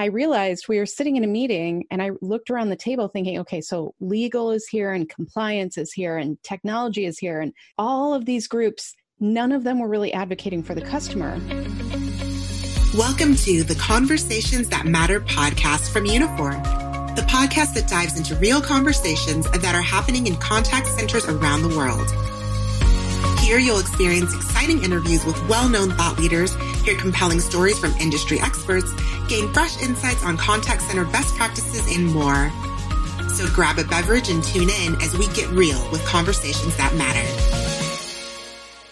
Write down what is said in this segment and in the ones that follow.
I realized we were sitting in a meeting and I looked around the table thinking, okay, so legal is here and compliance is here and technology is here and all of these groups, none of them were really advocating for the customer. Welcome to the Conversations That Matter podcast from Uniphore, the podcast that dives into real conversations that are happening in contact centers around the world. Here you'll experience exciting interviews with well-known thought leaders, hear compelling stories from industry experts, gain fresh insights on contact center best practices, and more. So grab a beverage and tune in as we get real with conversations that matter.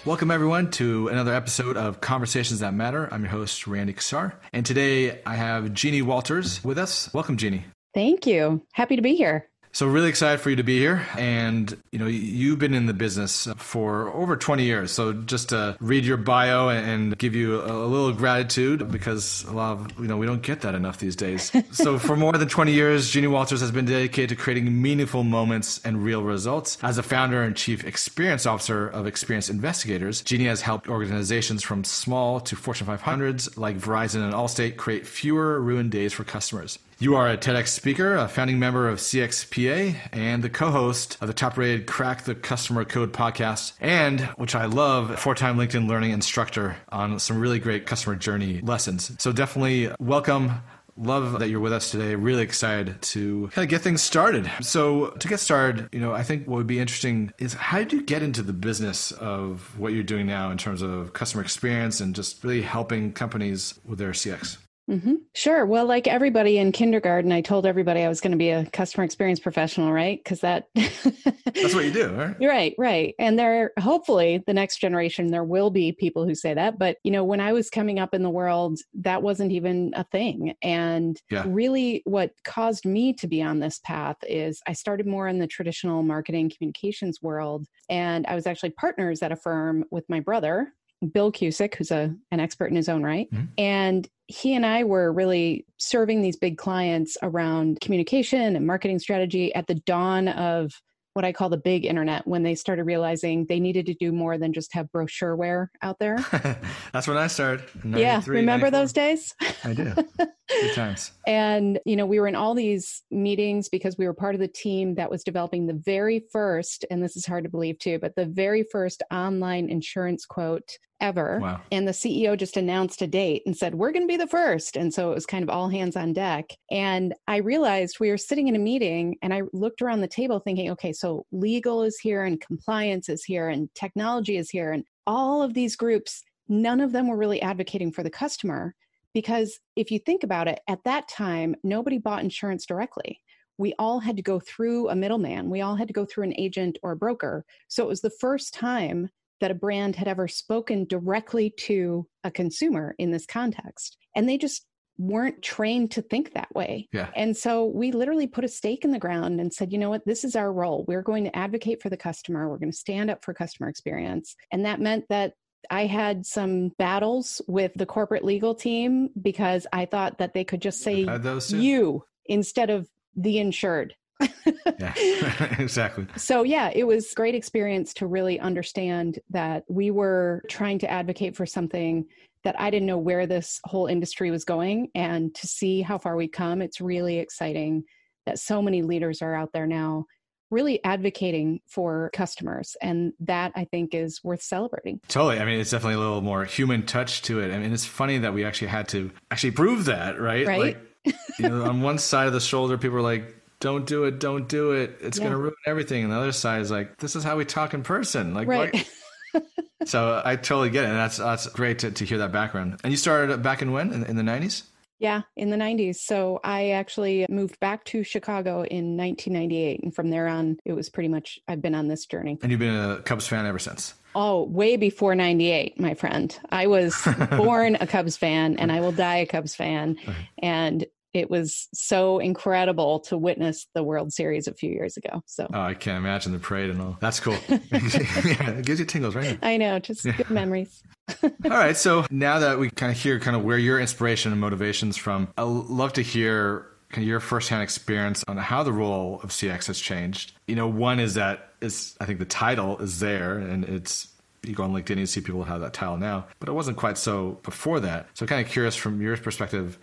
Welcome, everyone, to another episode of Conversations That Matter. I'm your host, Randy Kassar. And today I have Jeannie Walters with us. Welcome, Jeannie. Thank you. Happy to be here. So really excited for you to be here. And, you know, you've been in the business for over 20 years. So just to read your bio and give you a little gratitude because a lot of, you know, we don't get that enough these days. so for more than 20 years, Jeannie Walters has been dedicated to creating meaningful moments and real results. As a founder and chief experience officer of Experience Investigators, Jeannie has helped organizations from small to Fortune 500s like Verizon and Allstate create fewer ruined days for customers. You are a TEDx speaker, a founding member of CXPA, and the co host of the top rated Crack the Customer Code podcast, and, which I love, four time LinkedIn learning instructor on some really great customer journey lessons. So definitely welcome. Love that you're with us today. Really excited to kind of get things started. So, to get started, you know, I think what would be interesting is how did you get into the business of what you're doing now in terms of customer experience and just really helping companies with their CX? Mm-hmm. Sure. Well, like everybody in kindergarten, I told everybody I was going to be a customer experience professional, right? Because that that's what you do, right? Right, right. And there, hopefully, the next generation, there will be people who say that. But you know, when I was coming up in the world, that wasn't even a thing. And yeah. really, what caused me to be on this path is I started more in the traditional marketing communications world, and I was actually partners at a firm with my brother Bill Cusick, who's a an expert in his own right, mm-hmm. and he and I were really serving these big clients around communication and marketing strategy at the dawn of what I call the big internet when they started realizing they needed to do more than just have brochureware out there. That's when I started. Yeah, remember 94. those days? I do. Good times. And you know, we were in all these meetings because we were part of the team that was developing the very first, and this is hard to believe too, but the very first online insurance quote ever. Wow. And the CEO just announced a date and said, We're going to be the first. And so it was kind of all hands on deck. And I realized we were sitting in a meeting and I looked around the table thinking, okay, so legal is here and compliance is here and technology is here. And all of these groups, none of them were really advocating for the customer. Because if you think about it, at that time, nobody bought insurance directly we all had to go through a middleman. We all had to go through an agent or a broker. So it was the first time that a brand had ever spoken directly to a consumer in this context. And they just weren't trained to think that way. Yeah. And so we literally put a stake in the ground and said, you know what, this is our role. We're going to advocate for the customer. We're going to stand up for customer experience. And that meant that I had some battles with the corporate legal team because I thought that they could just say you instead of the insured yeah, exactly. So, yeah, it was great experience to really understand that we were trying to advocate for something that I didn't know where this whole industry was going and to see how far we come. It's really exciting that so many leaders are out there now really advocating for customers and that i think is worth celebrating totally i mean it's definitely a little more human touch to it i mean it's funny that we actually had to actually prove that right right like you know on one side of the shoulder people are like don't do it, don't do it. It's yeah. going to ruin everything. And the other side is like, this is how we talk in person. Like, right. so I totally get it. And that's, that's great to, to hear that background. And you started back in when? In, in the 90s? Yeah, in the 90s. So I actually moved back to Chicago in 1998. And from there on, it was pretty much, I've been on this journey. And you've been a Cubs fan ever since? Oh, way before 98, my friend. I was born a Cubs fan and I will die a Cubs fan. And it was so incredible to witness the World Series a few years ago. So oh, I can't imagine the parade and all. That's cool. yeah, it gives you tingles, right? I know, just yeah. good memories. all right, so now that we kind of hear kind of where your inspiration and motivations from, I'd love to hear kind of your firsthand experience on how the role of CX has changed. You know, one is that is I think the title is there and it's you go on LinkedIn and you see people have that title now, but it wasn't quite so before that. So kind of curious from your perspective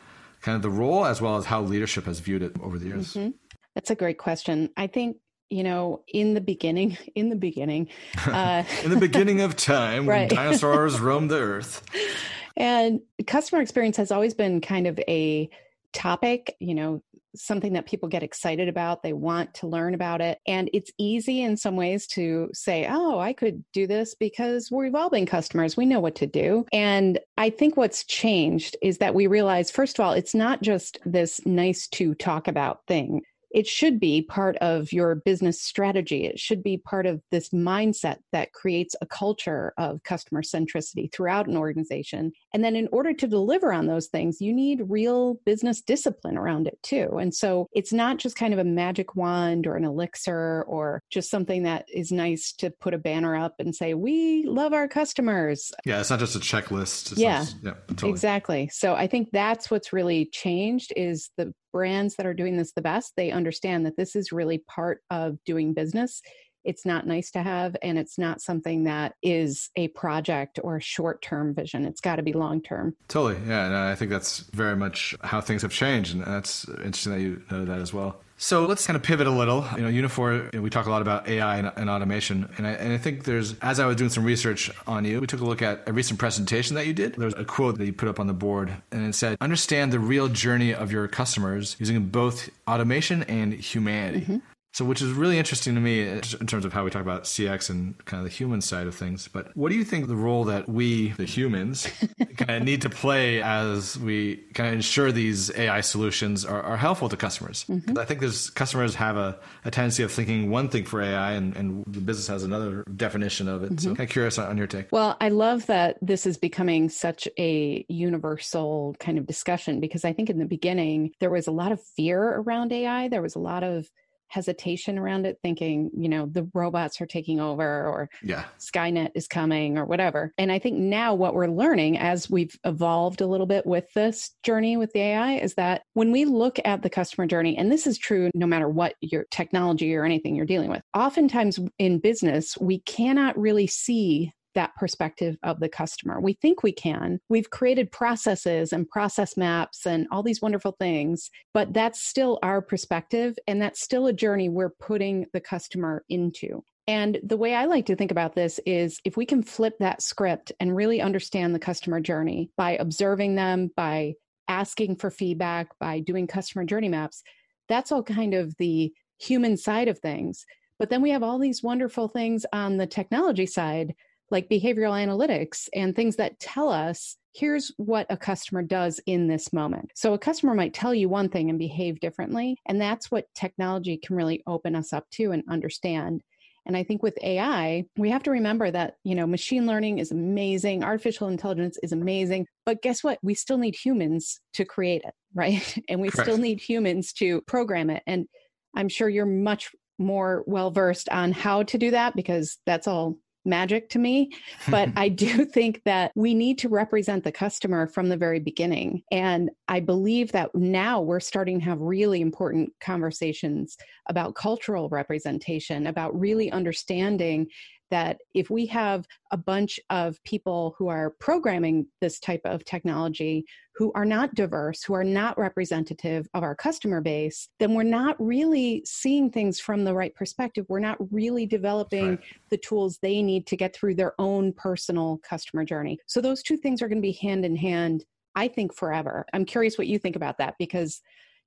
kind of the role as well as how leadership has viewed it over the years? Mm-hmm. That's a great question. I think you know, in the beginning, in the beginning, uh, in the beginning of time, right. when dinosaurs roamed the earth. And customer experience has always been kind of a topic, you know, something that people get excited about. They want to learn about it. And it's easy in some ways to say, oh, I could do this because we've all been customers. We know what to do. And I think what's changed is that we realize, first of all, it's not just this nice to talk about thing it should be part of your business strategy. It should be part of this mindset that creates a culture of customer centricity throughout an organization. And then, in order to deliver on those things, you need real business discipline around it too. And so, it's not just kind of a magic wand or an elixir or just something that is nice to put a banner up and say, We love our customers. Yeah, it's not just a checklist. It's yeah, not, yeah totally. exactly. So, I think that's what's really changed is the brands that are doing this the best, they understand that this is really part of doing business. It's not nice to have, and it's not something that is a project or short term vision. It's got to be long term. Totally. Yeah. And I think that's very much how things have changed. And that's interesting that you know that as well. So let's kind of pivot a little. You know, Uniphore, you know, we talk a lot about AI and, and automation. And I, and I, think there's, as I was doing some research on you, we took a look at a recent presentation that you did. There's a quote that you put up on the board, and it said, Understand the real journey of your customers using both automation and humanity. Mm-hmm. So, which is really interesting to me in terms of how we talk about CX and kind of the human side of things. But what do you think the role that we, the humans, kind of need to play as we kind of ensure these AI solutions are, are helpful to customers? Mm-hmm. I think there's customers have a, a, tendency of thinking one thing for AI and, and the business has another definition of it. Mm-hmm. So, kind of curious on your take. Well, I love that this is becoming such a universal kind of discussion because I think in the beginning there was a lot of fear around AI. There was a lot of hesitation around it, thinking, you know, the robots are taking over or yeah. Skynet is coming or whatever. And I think now what we're learning as we've evolved a little bit with this journey with the AI is that when we look at the customer journey, and this is true no matter what your technology or anything you're dealing with, oftentimes in business, we cannot really see that perspective of the customer. We think we can. We've created processes and process maps and all these wonderful things, but that's still our perspective. And that's still a journey we're putting the customer into. And the way I like to think about this is if we can flip that script and really understand the customer journey by observing them, by asking for feedback, by doing customer journey maps, that's all kind of the human side of things. But then we have all these wonderful things on the technology side like behavioral analytics and things that tell us here's what a customer does in this moment. So a customer might tell you one thing and behave differently. And that's what technology can really open us up to and understand. And I think with AI, we have to remember that, you know, machine learning is amazing, artificial intelligence is amazing, but guess what? We still need humans to create it, right? And we Correct. still need humans to program it. And I'm sure you're much more well versed on how to do that because that's all magic to me. But I do think that we need to represent the customer from the very beginning. And I believe that now we're starting to have really important conversations about cultural representation, about really understanding that if we have a bunch of people who are programming this type of technology who are not diverse, who are not representative of our customer base, then we're not really seeing things from the right perspective. We're not really developing right. the tools they need to get through their own personal customer journey. So those two things are going to be hand in hand, I think, forever. I'm curious what you think about that because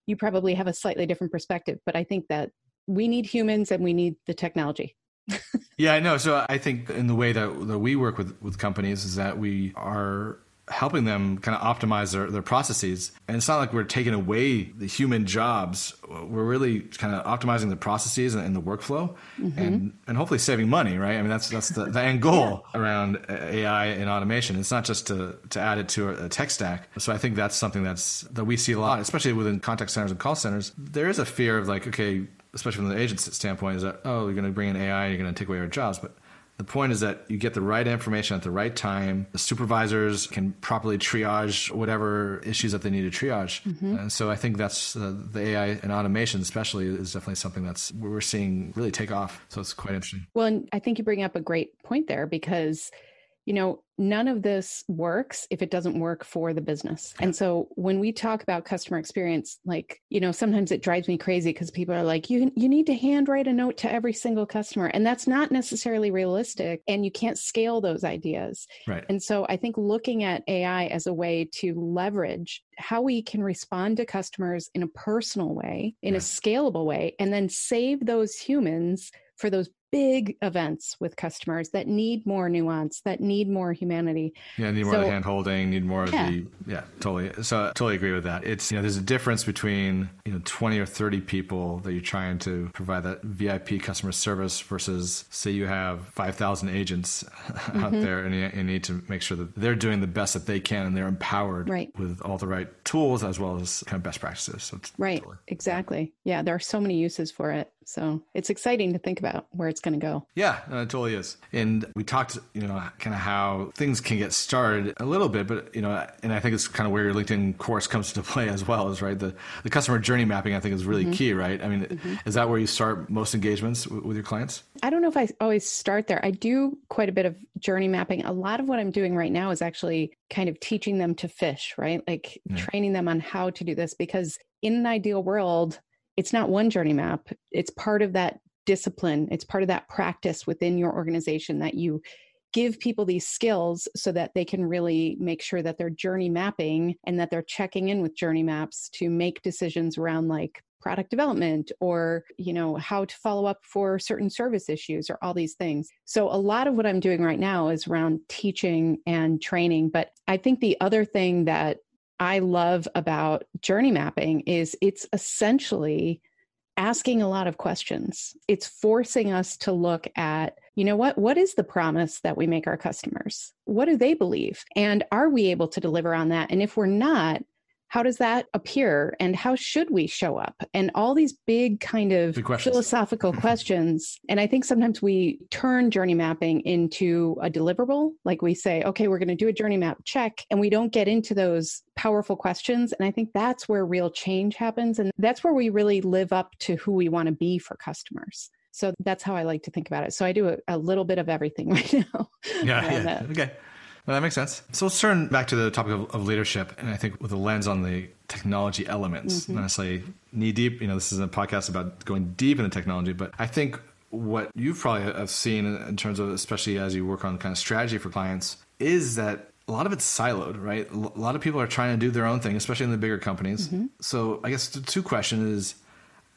you probably have a slightly different perspective, but I think that we need humans and we need the technology. yeah, I know. So I think in the way that, that we work with, with companies is that we are helping them kind of optimize their, their processes. And it's not like we're taking away the human jobs. We're really kind of optimizing the processes and, and the workflow mm-hmm. and, and hopefully saving money, right? I mean, that's, that's the, the end goal yeah. around AI and automation. It's not just to, to add it to a tech stack. So I think that's something that's, that we see a lot, especially within contact centers and call centers. There is a fear of like, okay, especially from the agent's standpoint, is that oh, you're going to bring in AI, you're going to take away our jobs. But the point is that you get the right information at the right time. The supervisors can properly triage whatever issues that they need to triage. Mm-hmm. And so I think that's uh, the AI and automation, especially, is definitely something that's we're seeing really take off. So it's quite interesting. Well, and I think you bring up a great point there because you know, none of this works if it doesn't work for the business. And so when we talk about customer experience, like, you know, sometimes it drives me crazy because people are like, you you need to handwrite a note to every single customer. And that's not necessarily realistic. And you can't scale those ideas. Right. And so I think looking at AI as a way to leverage how we can respond to customers in a personal way, in a scalable way, and then save those humans for those big events with customers that need more nuance, that need more humanity. Yeah, need more so, of the hand holding, need more yeah. of the yeah, totally. So I totally agree with that. It's you know, there's a difference between, you know, 20 or 30 people that you're trying to provide that VIP customer service versus say you have 5,000 agents mm-hmm. out there and you, you, need to make sure that they're doing the best that they can and they're empowered right. with all the right tools as well as kind of best practices. So right. Totally, exactly. Yeah, there are so many uses for it. So it's exciting to think about where it's going to go. Yeah, it totally is. And we talked, you know, kind of how things can get started a little bit, but you know, and I think it's kind of where your LinkedIn course comes into play as well. Is right the the customer journey mapping. I think is really mm-hmm. key. Right. I mean, mm-hmm. is that where you start most engagements w- with your clients? I don't know if I always start there. I do quite a bit of journey mapping. A lot of what I'm doing right now is actually kind of teaching them to fish. Right, like yeah. training them on how to do this because in an ideal world it's not one journey map it's part of that discipline it's part of that practice within your organization that you give people these skills so that they can really make sure that they're journey mapping and that they're checking in with journey maps to make decisions around like product development or you know how to follow up for certain service issues or all these things so a lot of what i'm doing right now is around teaching and training but i think the other thing that I love about journey mapping is it's essentially asking a lot of questions. It's forcing us to look at, you know what, what is the promise that we make our customers? What do they believe? And are we able to deliver on that? And if we're not, how does that appear and how should we show up? And all these big kind of philosophical questions. And i think sometimes we turn journey mapping into a deliverable. Like we say okay we're going to do a journey map check and we don't get into those powerful questions. And i think that's where real change happens and that's where we really live up to who we want to be for customers. So that's how i like to think about it. So i do a, a little bit of everything right now. Yeah, yeah. okay that makes sense. So let's turn back to the topic of, of leadership, and I think with a lens on the technology elements, mm-hmm. necessarily knee deep. You know, this is a podcast about going deep into technology, but I think what you probably have seen in terms of, especially as you work on kind of strategy for clients, is that a lot of it's siloed, right? A lot of people are trying to do their own thing, especially in the bigger companies. Mm-hmm. So I guess the two questions is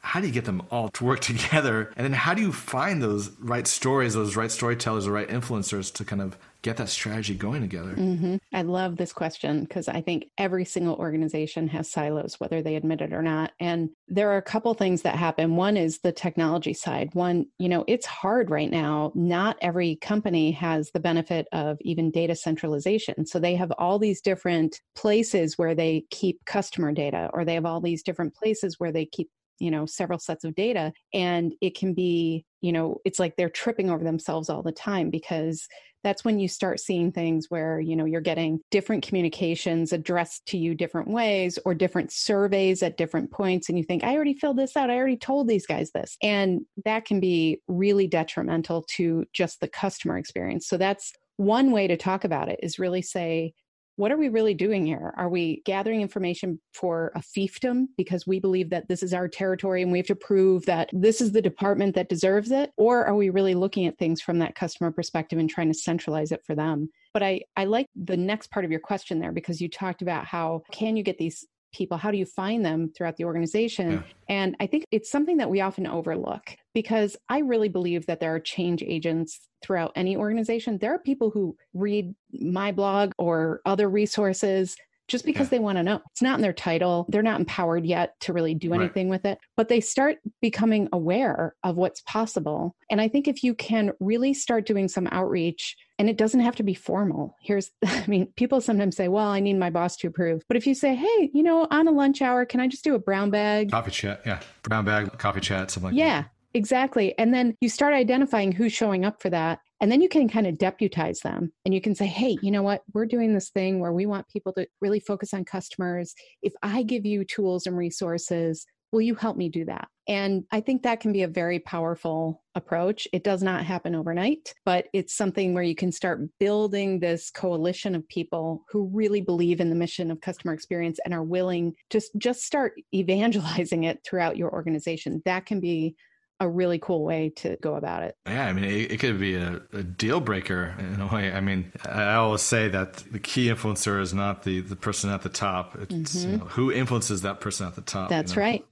how do you get them all to work together? And then how do you find those right stories, those right storytellers, the right influencers to kind of get that strategy going together? Mm-hmm. I love this question because I think every single organization has silos, whether they admit it or not. And there are a couple things that happen. One is the technology side. One, you know, it's hard right now. Not every company has the benefit of even data centralization. So they have all these different places where they keep customer data, or they have all these different places where they keep you know several sets of data and it can be you know it's like they're tripping over themselves all the time because that's when you start seeing things where you know you're getting different communications addressed to you different ways or different surveys at different points and you think i already filled this out. I already told these guys this. And that can be really detrimental to just the customer experience. So that's one way to talk about it is really say what are we really doing here? Are we gathering information for a fiefdom because we believe that this is our territory and we have to prove that this is the department that deserves it? Or are we really looking at things from that customer perspective and trying to centralize it for them? But I, I like the next part of your question there because you talked about how can you get these people? How do you find them throughout the organization? Yeah. And I think it's something that we often overlook because I really believe that there are change agents throughout any organization. There are people who read my blog or other resources just because yeah. they want to know. It's not in their title. They're not empowered yet to really do anything right. with it, but they start becoming aware of what's possible. And I think if you can really start doing some outreach, and it doesn't have to be formal. Here's, I mean, people sometimes say, well, I need my boss to approve. But if you say, hey, you know, on a lunch hour, can I just do a brown bag? Coffee chat. Yeah. Brown bag, coffee chat, something like yeah. that. Yeah. Exactly. And then you start identifying who's showing up for that. And then you can kind of deputize them and you can say, hey, you know what? We're doing this thing where we want people to really focus on customers. If I give you tools and resources, will you help me do that? And I think that can be a very powerful approach. It does not happen overnight, but it's something where you can start building this coalition of people who really believe in the mission of customer experience and are willing to just start evangelizing it throughout your organization. That can be a really cool way to go about it. Yeah, I mean, it, it could be a, a, deal breaker in a way. I mean, I always say that the key influencer is not the, the person at the top. It's mm-hmm. you know, who influences that person at the top. That's you know? right.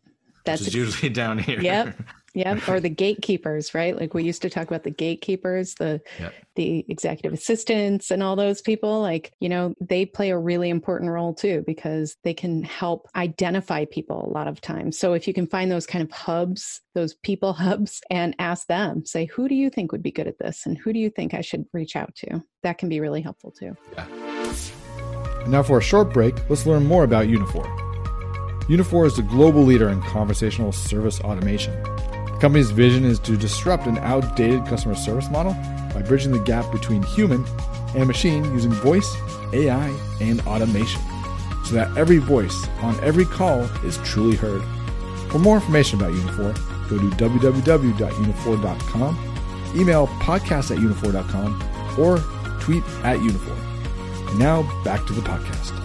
That's usually down here. Yep. Yeah, or the gatekeepers, right? Like we used to talk about the gatekeepers, the yep. the executive assistants and all those people, like, you know, they play a really important role too because they can help identify people a lot of times. So if you can find those kind of hubs, those people hubs and ask them, say, who do you think would be good at this and who do you think I should reach out to? That can be really helpful too. Yeah. now for a short break, let's learn more about Uniphore. Uniphore is the global leader in conversational service automation. Company's vision is to disrupt an outdated customer service model by bridging the gap between human and machine using voice, AI, and automation so that every voice on every call is truly heard. For more information about Uniphore, go to www.uniphore.com, email podcast at uniphore.com, or tweet at Uniphore. now back to the podcast.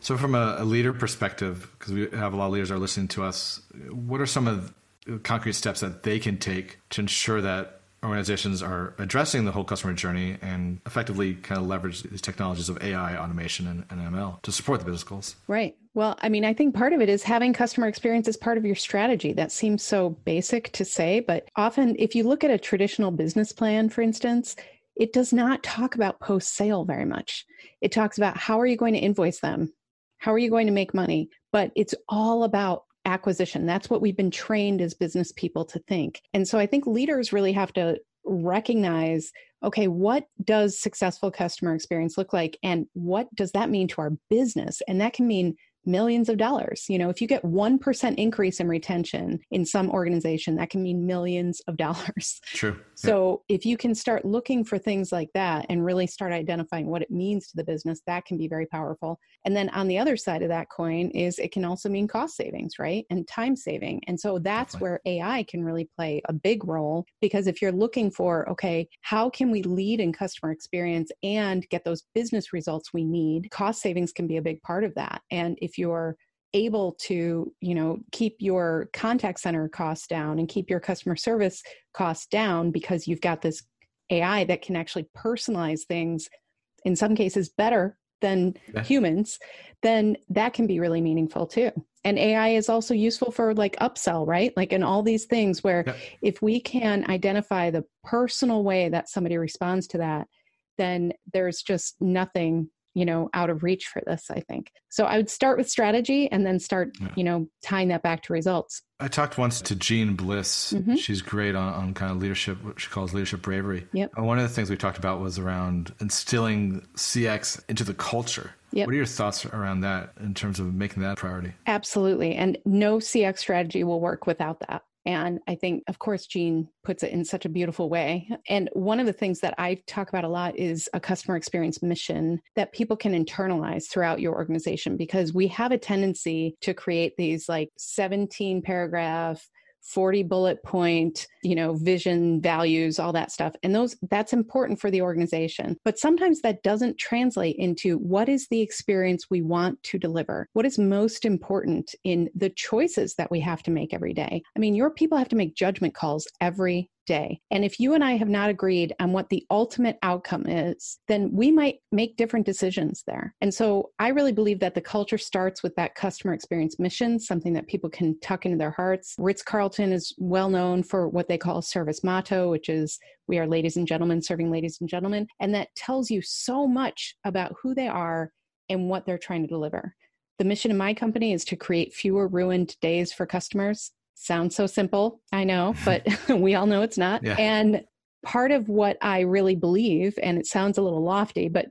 So, from a leader perspective, because we have a lot of leaders are listening to us, what are some of the concrete steps that they can take to ensure that organizations are addressing the whole customer journey and effectively kind of leverage these technologies of AI, automation, and, and, ML to support the business goals? Right. Well, I mean, I think part of it is having customer experience as part of your strategy. That seems so basic to say, but often if you look at a traditional business plan, for instance, it does not talk about post sale very much. It talks about how are you going to invoice them? How are you going to make money? But it's all about acquisition. That's what we've been trained as business people to think. And so I think leaders really have to recognize okay, what does successful customer experience look like? And what does that mean to our business? And that can mean millions of dollars. You know, if you get 1% increase in retention in some organization, that can mean millions of dollars. True. So yeah. if you can start looking for things like that and really start identifying what it means to the business, that can be very powerful. And then on the other side of that coin is it can also mean cost savings, right? And time saving. And so that's Definitely. where AI can really play a big role because if you're looking for, okay, how can we lead in customer experience and get those business results we need, cost savings can be a big part of that. And if you're able to you know keep your contact center costs down and keep your customer service costs down because you've got this ai that can actually personalize things in some cases better than yeah. humans then that can be really meaningful too and ai is also useful for like upsell right like in all these things where yeah. if we can identify the personal way that somebody responds to that then there's just nothing you know out of reach for this i think so i would start with strategy and then start yeah. you know tying that back to results i talked once to Jeanne Bliss mm-hmm. she's great on, on kind of leadership what she calls leadership bravery yep. And one of the things we talked about was around instilling cx into the culture Yep. What are your thoughts around that in terms of making that priority? Absolutely. And no CX strategy will work without that. And I think, of course, Jeanne puts it in such a beautiful way. And one of the things that I talk about a lot is a customer experience mission that people can internalize throughout your organization because we have a tendency to create these like 17 paragraph 40 bullet point, you know, vision, values, all that stuff. And those that's important for the organization. But sometimes that doesn't translate into what is the experience we want to deliver? What is most important in the choices that we have to make every day? I mean, your people have to make judgment calls every day. And if you and I have not agreed on what the ultimate outcome is, then we might make different decisions there. And so I really believe that the culture starts with that customer experience mission, something that people can tuck into their hearts. Ritz Carlton is well known for what they call service motto, which is we are ladies and gentlemen serving ladies and gentlemen. And that tells you so much about who they are and what they're trying to deliver. The mission of my company is to create fewer ruined days for customers Sounds so simple, I know, but we all know it's not. Yeah. And part of what I really believe, and it sounds a little lofty, but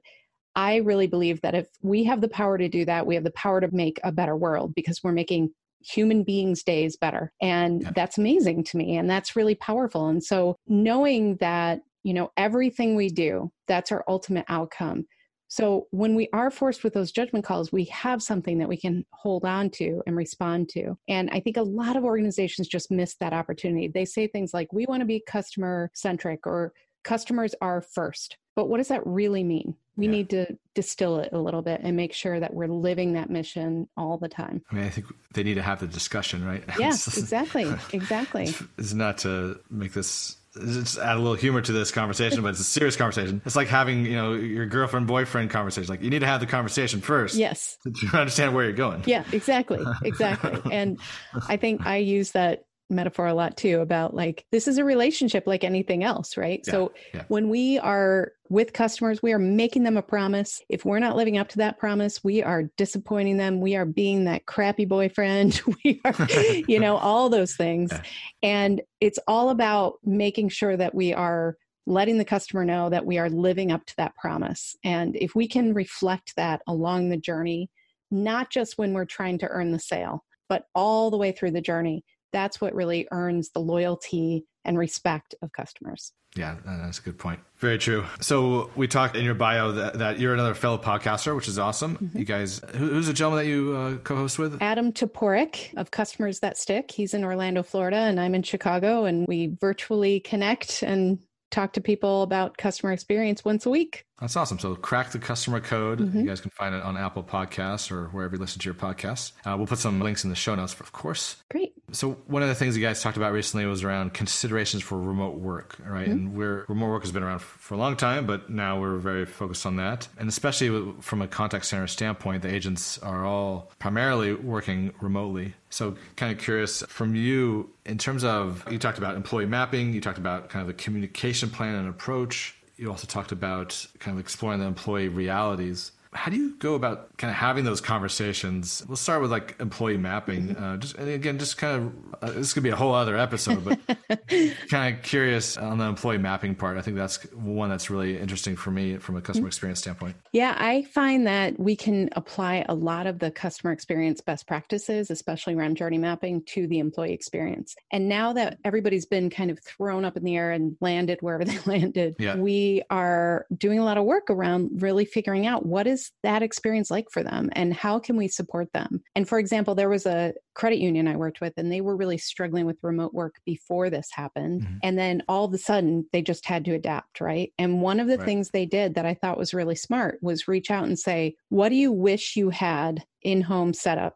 I really believe that if we have the power to do that, we have the power to make a better world because we're making human beings' days better. And yeah. that's amazing to me. And that's really powerful. And so knowing that, you know, everything we do, that's our ultimate outcome So when we are forced with those judgment calls, we have something that we can hold on to and respond to. And I think a lot of organizations just miss that opportunity. They say things like, we want to be customer centric or customers are first. But what does that really mean? We yeah. need to distill it a little bit and make sure that we're living that mission all the time. I mean, I think they need to have the discussion, right? Yes, exactly. Exactly. it's not to make this just add a little humor to this conversation, but it's a serious conversation. It's like having, you know, your girlfriend boyfriend conversation. Like you need to have the conversation first. Yes. To understand where you're going. Yeah, exactly. Exactly. and I think I use that metaphor a lot too about like this is a relationship like anything else, right? Yeah, so yeah. when we are with customers, we are making them a promise. If we're not living up to that promise, we are disappointing them. We are being that crappy boyfriend. We are, you know, all those things. Yeah. And it's all about making sure that we are letting the customer know that we are living up to that promise. And if we can reflect that along the journey, not just when we're trying to earn the sale, but all the way through the journey, that's what really earns the loyalty and respect of customers. Yeah, that's a good point. Very true. So we talked in your bio that, that you're another fellow podcaster, which is awesome. Mm-hmm. You guys, who's the gentleman that you uh, co-host with? Adam Toporek of Customers That Stick. He's in Orlando, Florida, and I'm in Chicago, and we virtually connect and talk to people about customer experience once a week. That's awesome. So, crack the customer code. Mm-hmm. You guys can find it on Apple Podcasts or wherever you listen to your podcasts. Uh, we'll put some links in the show notes, of course. Great. So, one of the things you guys talked about recently was around considerations for remote work, right? Mm-hmm. And we're remote work has been around for a long time, but now we're very focused on that. And especially from a contact center standpoint, the agents are all primarily working remotely. So, kind of curious from you in terms of you talked about employee mapping, you talked about kind of the communication plan and approach you also talked about kind of exploring the employee realities how do you go about kind of having those conversations? We'll start with like employee mapping. Uh, just and again, just kind of uh, this could be a whole other episode, but kind of curious on the employee mapping part. I think that's one that's really interesting for me from a customer experience standpoint. Yeah, I find that we can apply a lot of the customer experience best practices, especially around journey mapping, to the employee experience. And now that everybody's been kind of thrown up in the air and landed wherever they landed, yeah. we are doing a lot of work around really figuring out what is is that experience like for them and how can we support them? And for example, there was a credit union I worked with and they were really struggling with remote work before this happened. Mm-hmm. And then all of a sudden they just had to adapt, right? And one of the right. things they did that I thought was really smart was reach out and say, what do you wish you had in home setup?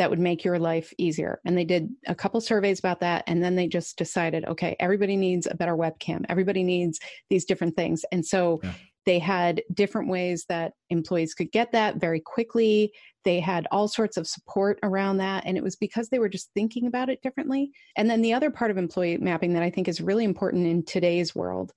that would make your life easier. And they did a couple surveys about that. And then they just decided, okay, everybody needs a better webcam. Everybody needs these different things. And so yeah. They had different ways that employees could get that very quickly. They had all sorts of support around that. And it was because they were just thinking about it differently. And then the other part of employee mapping that I think is really important in today's world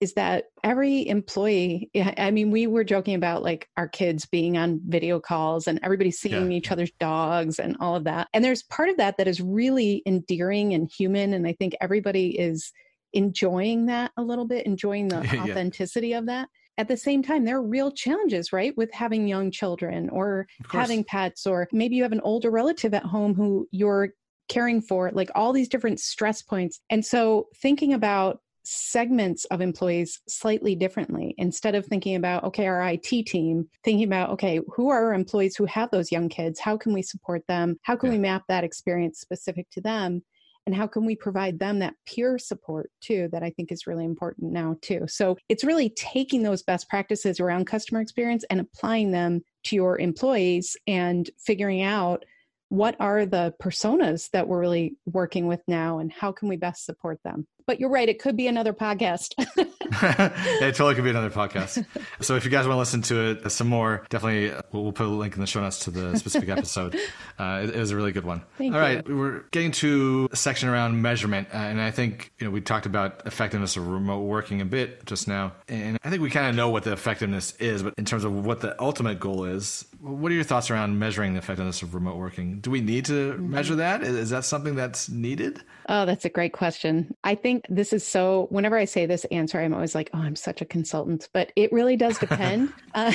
is that every employee i mean we were joking about like our kids being on video calls and everybody seeing yeah. each other's dogs and all of that and there's part of that that is really endearing and human and i think everybody is enjoying that a little bit enjoying the yeah. authenticity of that at the same time, there are real challenges, right, with having young children or having pets, or maybe you have an older relative at home who you're caring for, like all these different stress points. And so thinking about segments of employees slightly differently instead of thinking about okay our IT team thinking about okay who are our employees who have those young kids how can we support them how can yeah. we map that experience specific to them and how can we provide them that peer support too that i think is really important now too. So it's really taking those best practices around customer experience and applying them to your employees and figuring out what are the personas that we're really working with now and how can we best support them but you're right it could be another podcast. It totally could be another podcast. So if you guys want to listen to it some more definitely uh, we'll, we'll put a link in the show notes to the specific episode. Uh, it, it, was a really good one. Thank all right you. we're getting to a section around measurement uh, and i think you know we talked about effectiveness of remote working a bit just now and i think we kind of know what the effectiveness is but in terms of what the ultimate goal is what are your thoughts around measuring the effectiveness of remote working? Do we need to mm-hmm. measure that? Is that something that's needed? Oh, that's a great question. I think this is so, whenever I say this answer, I'm always like, oh, I'm such a consultant, but it really does depend. uh,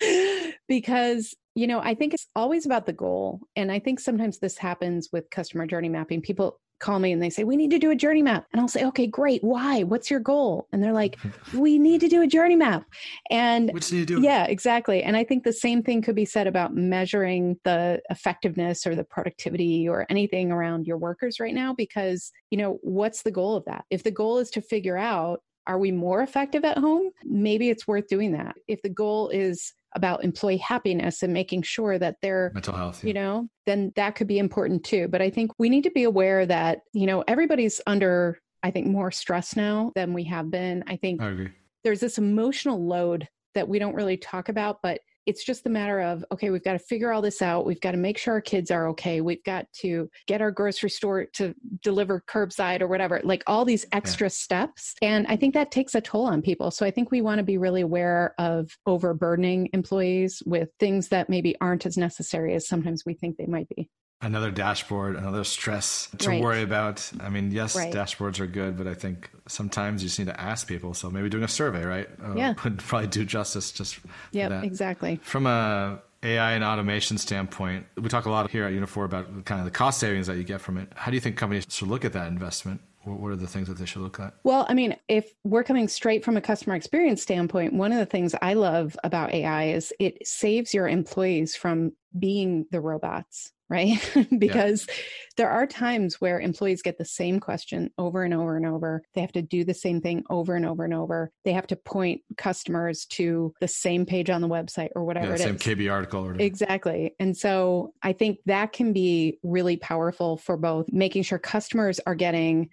because, you know, I think it's always about the goal. And I think sometimes this happens with customer journey mapping. People, call me and they say, We need to do a journey map. And I'll say, Okay, great. Why? What's your goal? And they're like, We need to do a journey map. And what do you do? Yeah, exactly. And I think the same thing could be said about measuring the effectiveness or the productivity or anything around your workers right now, because, you know, what's the goal of that? If the goal is to figure out, are we more effective at home? Maybe it's worth doing that. If the goal is about employee happiness and making sure that they're mental health, yeah. you know, then that could be important too. But I think we need to be aware that, you know, everybody's under, I think, more stress now than we have been. I think I there's this emotional load that we don't really talk about, but it's just the matter of okay we've got to figure all this out we've got to make sure our kids are okay we've got to get our grocery store to deliver curbside or whatever like all these extra yeah. steps and i think that takes a toll on people so i think we want to be really aware of overburdening employees with things that maybe aren't as necessary as sometimes we think they might be another dashboard, another stress to right. worry about. I mean, yes, right. dashboards are good, but I think sometimes you just need to ask people. So maybe doing a survey, right? Uh, yeah. Would probably do justice just yeah, exactly. From a AI and automation standpoint, we talk a lot here at Uniphore about kind of the cost savings that you get from it. How do you think companies should look at that investment? What are the things that they should look at? Well, I mean, if we're coming straight from a customer experience standpoint, one of the things I love about AI is it saves your employees from being the robots right? because yeah. there are times where employees get the same question over and over and over. They have to do the same thing over and over and over. They have to point customers to the same page on the website or whatever yeah, same KB article. Or exactly. And so I think that can be really powerful for both making sure customers are getting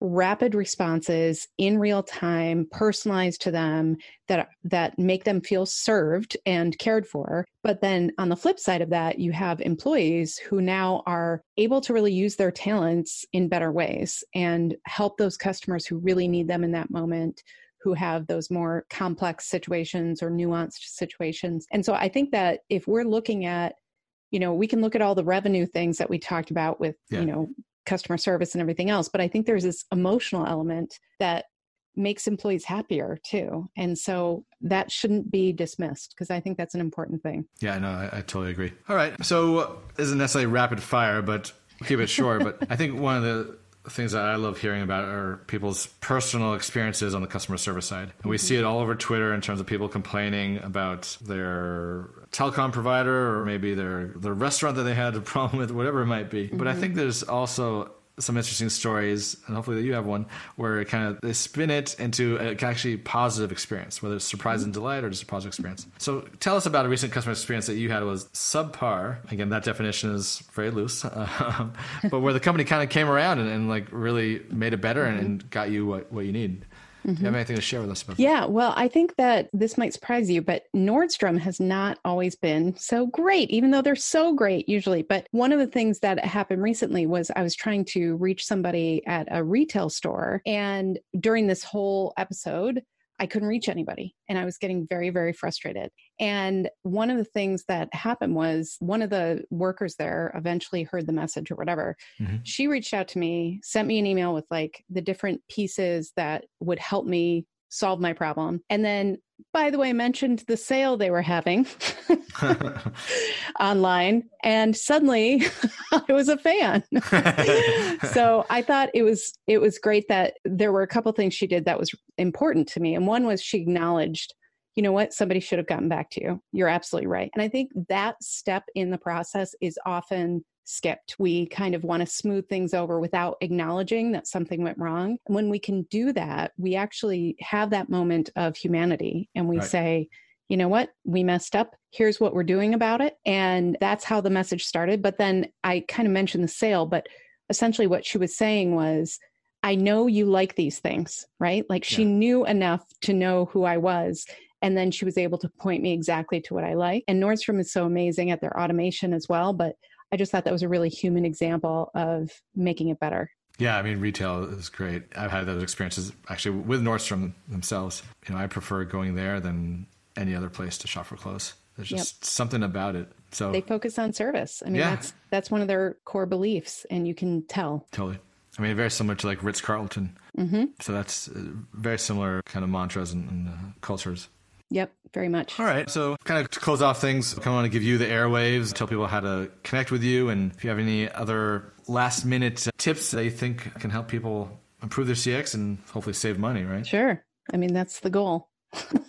rapid responses in real time personalized to them that that make them feel served and cared for but then on the flip side of that you have employees who now are able to really use their talents in better ways and help those customers who really need them in that moment who have those more complex situations or nuanced situations and so i think that if we're looking at you know we can look at all the revenue things that we talked about with yeah. you know customer service and everything else. But I think there's this emotional element that makes employees happier too. And so that shouldn't be dismissed because I think that's an important thing. Yeah, no, I, I totally agree. All right. So isn't necessarily rapid fire, but keep it short. but I think one of the things that I love hearing about are people's personal experiences on the customer service side. And we mm-hmm. see it all over Twitter in terms of people complaining about their telecom provider or maybe their the restaurant that they had a problem with, whatever it might be. Mm-hmm. But I mm-hmm. think there's also some interesting stories, and hopefully that you have one where kind of they spin it into a actually positive experience, whether it's surprise and delight or just a positive experience. So tell us about a recent customer experience that you had was subpar. Again, that definition is very loose, um, but where the company kind of came around and, and like really made it better and, and got you what, what you need. Mm-hmm. Do you have anything to share with us about that? Yeah, well, I think that this might surprise you, but Nordstrom has not always been so great, even though they're so great usually. But one of the things that happened recently was I was trying to reach somebody at a retail store. And during this whole episode, I couldn't reach anybody and I was getting very, very frustrated. And one of the things that happened was one of the workers there eventually heard the message or whatever. Mm-hmm. She reached out to me, sent me an email with like the different pieces that would help me solve my problem. And then, by the way, mentioned the sale they were having online. And suddenly I was a fan. so I thought it was it was great that there were a couple things she did that was important to me. And one was she acknowledged you know what somebody should have gotten back to you you're absolutely right and i think that step in the process is often skipped. We kind of want to smooth things over without acknowledging that something went wrong. And when we can do that, we actually have that moment of humanity and we right. say, you know what, we messed up. Here's what we're doing about it. And that's how the message started. But then I kind of mentioned the sale, but essentially what she was saying was, I know you like these things, right? Like she yeah. knew enough to know who I was. And then she was able to point me exactly to what I like. And Nordstrom is so amazing at their automation as well. But I just thought that was a really human example of making it better. Yeah, I mean, retail is great. I've had those experiences actually with Nordstrom themselves. You know, I prefer going there than any other place to shop for clothes. There's just yep. something about it. So they focus on service. I mean, yeah. that's that's one of their core beliefs, and you can tell. Totally. I mean, very similar to like Ritz Carlton. Mm-hmm. So that's uh, very similar kind of mantras and, and uh, cultures. Yep, very much. All right. So, kind of to close off things, I kind of want to give you the airwaves, tell people how to connect with you, and if you have any other last minute tips that you think can help people improve their CX and hopefully save money, right? Sure. I mean, that's the goal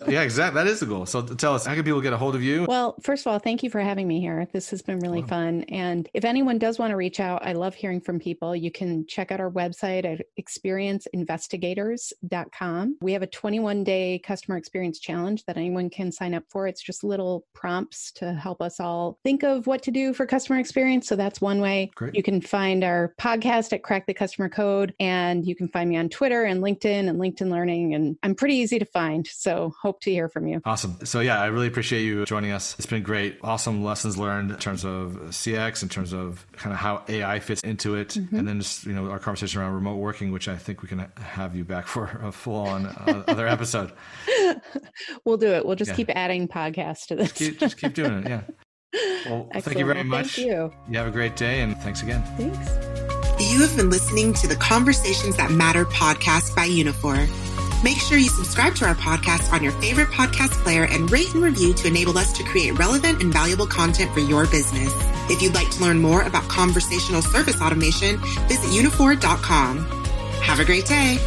yeah, exactly. That is the goal. So tell us, how can people get a hold of you? Well, first of all, thank you for having me here. This has been really wow. fun. And if anyone does want to reach out, I love hearing from people. You can check out our website at experienceinvestigators.com. We have a 21 day customer experience challenge that anyone can sign up for. It's just little prompts to help us all think of what to do for customer experience. So that's one way. Great. You can find our podcast at Crack the Customer Code, and you can find me on Twitter and LinkedIn and LinkedIn Learning. And I'm pretty easy to find. So so hope to hear from you. Awesome. So yeah, I really appreciate you joining us. It's been great. Awesome lessons learned in terms of CX, in terms of kind of how AI fits into it, mm-hmm. and then just you know our conversation around remote working, which I think we can have you back for a full on uh, other episode. we'll do it. We'll just yeah. keep adding podcasts to this. Just keep, just keep doing it. Yeah. Well, Excellent. thank you very much. Thank you. You have a great day, and thanks again. Thanks. You have been listening to the Conversations That Matter podcast by Uniphore. Make sure you subscribe to our podcast on your favorite podcast player and rate and review to enable us to create relevant and valuable content for your business. If you'd like to learn more about conversational service automation, visit uniphore.com. Have a great day.